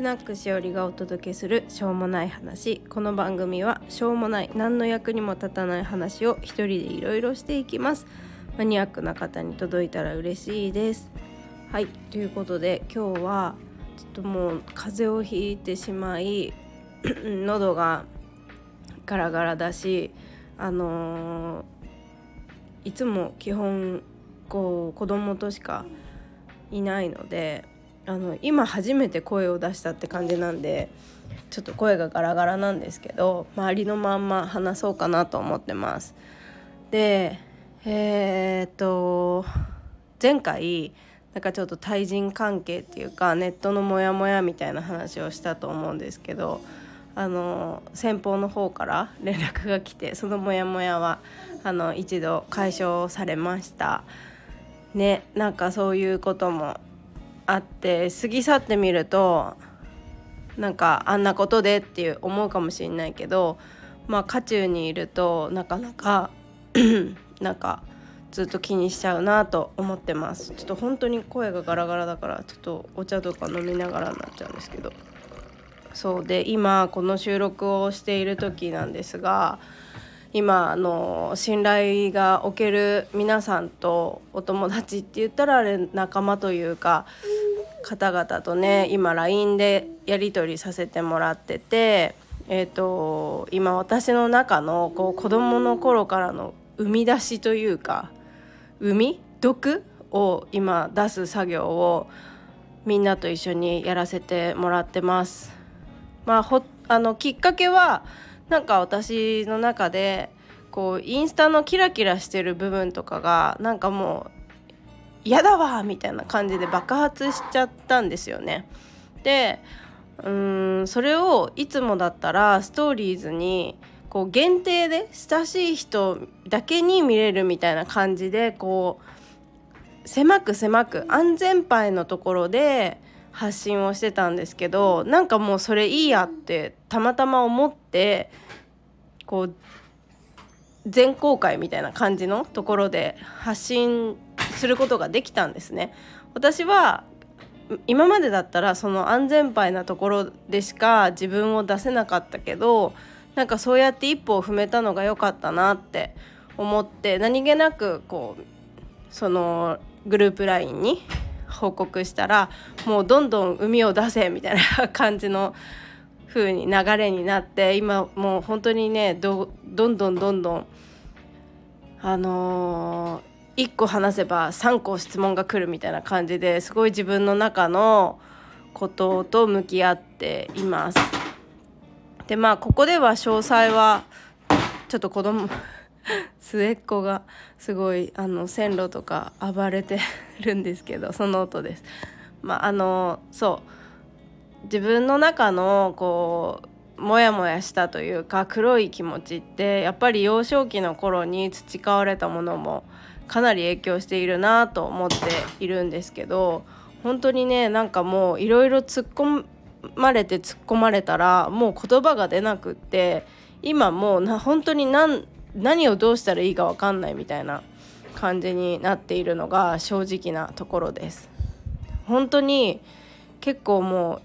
スナックしおりがお届けするしょうもない話。この番組はしょうもない何の役にも立たない話を一人でいろいろしていきます。マニアックな方に届いたら嬉しいです。はいということで今日はちょっともう風邪をひいてしまい 喉がガラガラだしあのー、いつも基本こう子供としかいないのであの今初めて声を出したって感じなんでちょっと声がガラガラなんですけど周りのまんま話そうかなと思ってます。でえー、っと前回なんかちょっと対人関係っていうかネットのモヤモヤみたいな話をしたと思うんですけどあの先方の方から 連絡が来てそのモヤモヤはあの一度解消されましたねなんかそういうこともあって過ぎ去ってみるとなんかあんなことでっていう思うかもしれないけどまあ渦中にいるとなかなか なんかずっと気にしちゃうなと思ってます。ちょっと本当に声がガラガラだからちょっとお茶とか飲みながらになっちゃうんですけど。そう。で今この収録をしている時なんですが今あの信頼がおける皆さんとお友達って言ったらあれ仲間というか方々とね今 LINE でやり取りさせてもらってて、えーと、今私の中のこう子どもの頃からの生み出しというか生み毒を今出す作業をみんなと一緒にやらせてもらってます。まあ、ほあのきっかけはなんか私の中でこうインスタのキラキラしてる部分とかがなんかもう嫌だわみたいな感じで爆発しちゃったんですよね。でうんそれをいつもだったらストーリーズにこう限定で親しい人だけに見れるみたいな感じでこう狭く狭く安全牌のところで発信をしてたんですけどなんかもうそれいいやってたまたま思ってこう全公開みたいな感じのところで発信することができたんですね。私は今までだったらその安全牌なところでしか自分を出せなかったけどなんかそうやって一歩を踏めたのが良かったなって思って何気なくこうそのグループ LINE に報告したらもうどんどん海を出せみたいな感じの風に流れになって今もう本当にねどんどんどんどんあのー、1個話せば3個質問が来るみたいな感じですごい自分の中のことと向き合っています。でまあここでは詳細はちょっと子供末っ子がすごいあの線路とか暴れてるんですけどその音です。まああのそう自分の中のこうモヤモヤしたというか黒い気持ちってやっぱり幼少期の頃に培われたものもかなり影響しているなと思っているんですけど本当にねなんかもういろいろ突っ込まれて突っ込まれたらもう言葉が出なくって今もうな本当に何何をどうしたらいいか分かんないみたいな感じになっているのが正直なところです。本当に結構もう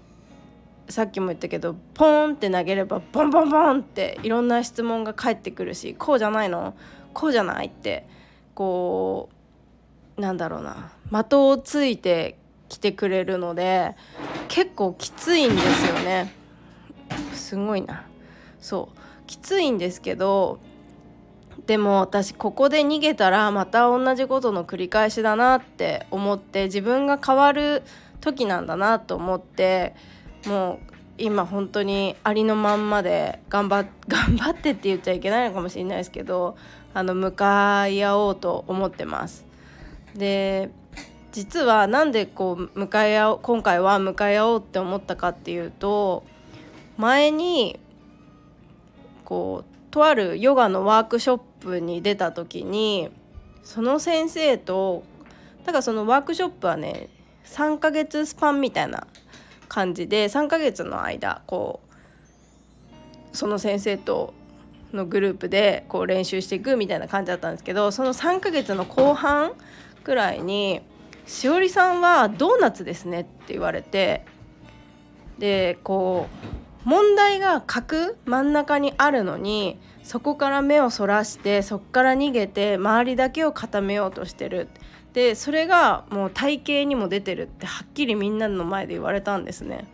さっきも言ったけどポンって投げればボンボンボンっていろんな質問が返ってくるしこうじゃないの？こうじゃないってこうなんだろうな。的をついてきてくれるので結構きついんですよね。すごいな。そう。きついんですけどでも私ここで逃げたらまた同じことの繰り返しだなって思って自分が変わる時なんだなと思ってもう今本当にありのまんまで頑張 頑張ってって言っちゃいけないのかもしれないですけどあの向かい合おうと思ってます。で実はなんでこう向かい合う今回は向かい合おうって思ったかっていうと前にこうとあるヨガのワークショップに出た時にその先生とだからそのワークショップはね3ヶ月スパンみたいな感じで3ヶ月の間こうその先生とのグループでこう練習していくみたいな感じだったんですけどその3ヶ月の後半くらいに「しおりさんはドーナツですね」って言われてでこう問題が角真ん中にあるのにそこから目をそらしてそこから逃げて周りだけを固めようとしてる。でそれがもう体型にも出てるってはっきりみんなの前で言われたんですね。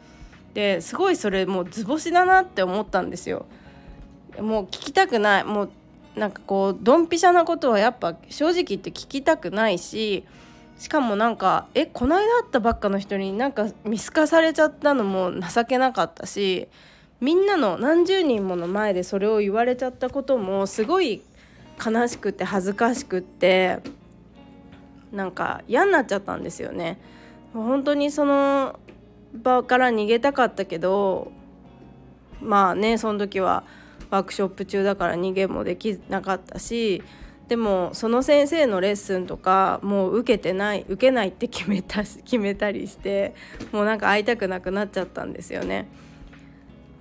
ですごいそれもう図星だなって思ったんですよ。もう聞きたくない。もうなんかこうドンピシャなことはやっぱ正直言って聞きたくないししかもなんかえこの間会ったばっかの人になんか見透かされちゃったのも情けなかったしみんなの何十人もの前でそれを言われちゃったこともすごい悲しくて恥ずかしくってなんか嫌になっちゃったんですよね。本当にその場から逃げたかったけどまあねその時はワークショップ中だから逃げもできなかったしでもその先生のレッスンとかもう受けてない受けないって決めた決めたりしてもうなんか会いたくなくなっちゃったんですよね。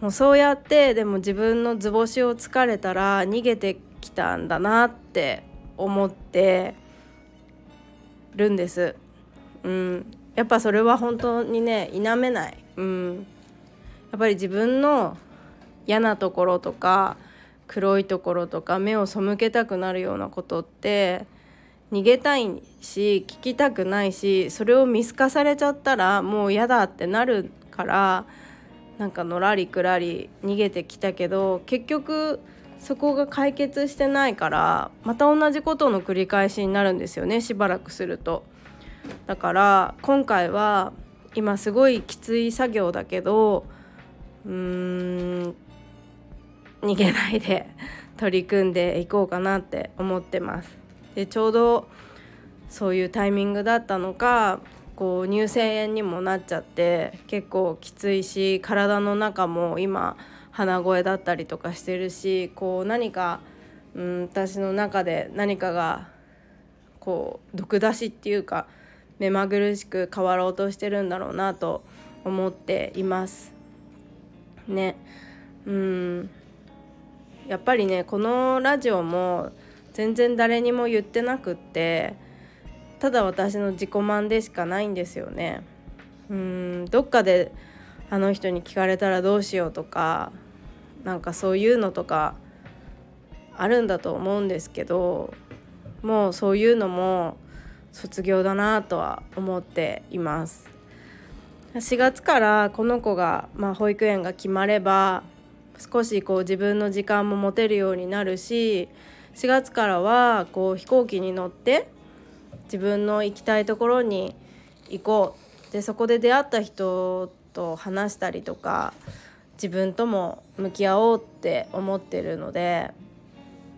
もうそうやってでも自分の図星をつかれたら逃げてきたんだなって思ってるんです。うん、やっぱそれは本当にね否めない。うん、やっぱり自分の嫌なところとか黒いところとか目を背けたくなるようなことって逃げたいし聞きたくないしそれを見透かされちゃったらもう嫌だってなるからなんかのらりくらり逃げてきたけど結局そこが解決してないからまた同じことの繰り返しになるんですよねしばらくすると。だから今回は今すごいきつい作業だけどうーん逃げないで取り組んでいこうかなって思ってます。でちょうどそういうタイミングだったのかこう乳腺炎にもなっちゃって結構きついし体の中も今鼻声だったりとかしてるしこう何か、うん、私の中で何かがこう毒出しっていうか目まぐるしく変わろうとしてるんだろうなと思っています。ねうんやっぱりねこのラジオも全然誰にも言ってなくってただ私の自己満でしかないんですよね。うんどっかであの人に聞かれたらどうしようとかなんかそういうのとかあるんだと思うんですけどもうそういうのも卒業だなとは思っています。4月からこの子が、まあ、保育園が決まれば少しこう自分の時間も持てるようになるし4月からはこう飛行機に乗って自分の行きたいところに行こう。でそこで出会った人と話したりとか自分とも向き合おうって思ってるので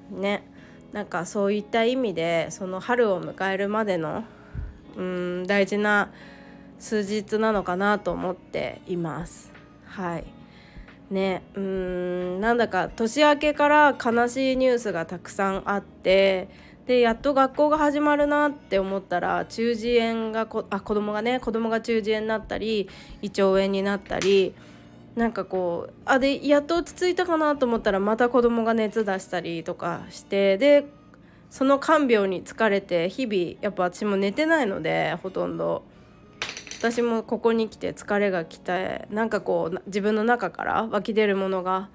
ねなんかそういった意味でその春を迎えるまでのうん大事な数日なのかなと思っています。はいねうんなんだか年明けから悲しいニュースがたくさんあってでやっと学校が始まるなって思ったら中耳炎がこあ子供がね子供が中耳炎になったり胃腸炎になったりなんかこうあでやっと落ち着いたかなと思ったらまた子供が熱出したりとかしてでその看病に疲れて日々やっぱ私も寝てないのでほとんど。私もここに来て疲れが来てなんかこう自分の中から湧き出るものが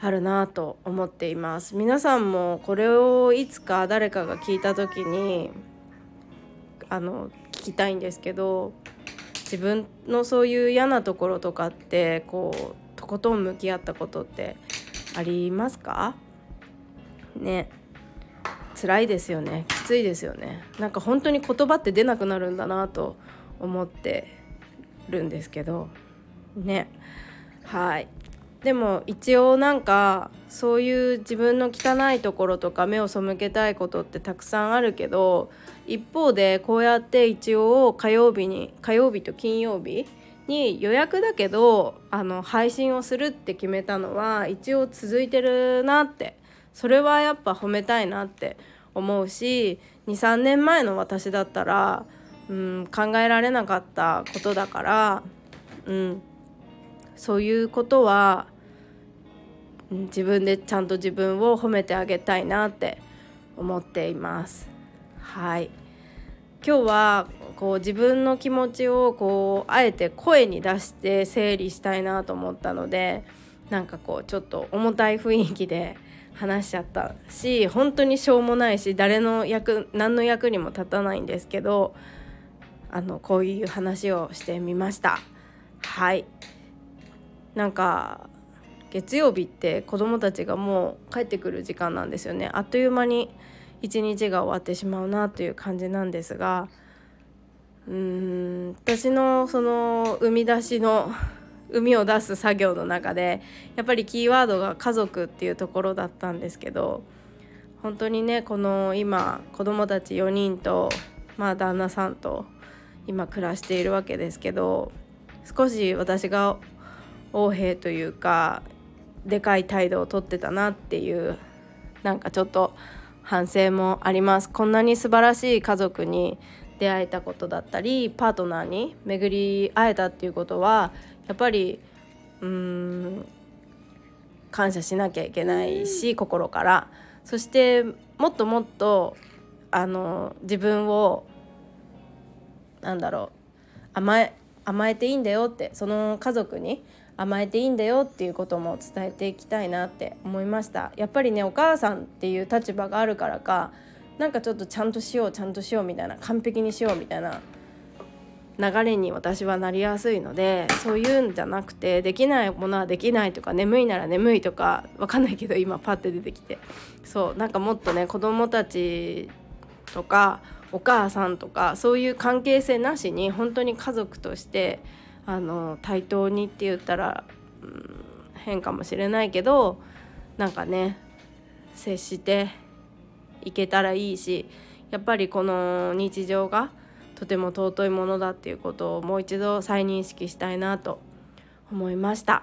あるなと思っています。皆さんもこれをいつか誰かが聞いた時にあの聞きたいんですけど自分のそういう嫌なところとかってこうとことん向き合ったことってありますか？ね。辛いですよね。きついですよね。なんか本当に言葉って出なくなるんだなと思ってるんですけど。ね。はい。でも一応なんかそういう自分の汚いところとか目を背けたいことってたくさんあるけど一方でこうやって一応火曜日に火曜日と金曜日に予約だけどあの配信をするって決めたのは一応続いてるなって。それはやっぱ褒めたいなって思うし23年前の私だったら、うん、考えられなかったことだから、うん、そういうことは自分でちゃんと自分を褒めてあげたいなって思っています。はい。今日はこう自分の気持ちをこうあえて声に出して整理したいなと思ったのでなんかこうちょっと重たい雰囲気で話しちゃったし本当にしょうもないし誰の役何の役にも立たないんですけどあのこういう話をしてみました。はい。なんか月曜日って子供たちがもう帰ってくる時間なんですよね。あっという間に一日が終わってしまうなという感じなんですがうーん私のその生み出しの生みを出す作業の中でやっぱりキーワードが家族っていうところだったんですけど本当にねこの今子供たち4人とまあ旦那さんと今暮らしているわけですけど少し私が横兵というかでかい態度をとってたなっていうなんかちょっと反省もあります。こんなに素晴らしい家族に出会えたことだったりパートナーに巡り会えたっていうことはやっぱりうーん感謝しなきゃいけないし心から。そしてもっともっとあの自分をなんだろう甘え甘えていいんだよってその家族に甘えていいんだよっていうことも伝えていきたいなって思いました。やっぱりねお母さんっていう立場があるからかなんかちょっとちゃんとしようちゃんとしようみたいな完璧にしようみたいな流れに私はなりやすいのでそういうんじゃなくてできないものはできないとか眠いなら眠いとかわかんないけど今パッて出てきて。そうなんかもっとね子供たちとかお母さんとかそういう関係性なしに本当に家族としてあの対等にって言ったら、うん、変かもしれないけどなんかね接していけたらいいしやっぱりこの日常がとても尊いものだっていうことをもう一度再認識したいなと思いました。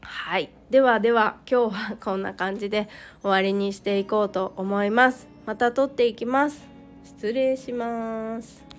はい。ではでは今日はこんな感じで終わりにしていこうと思います。また撮っていきます。失礼します。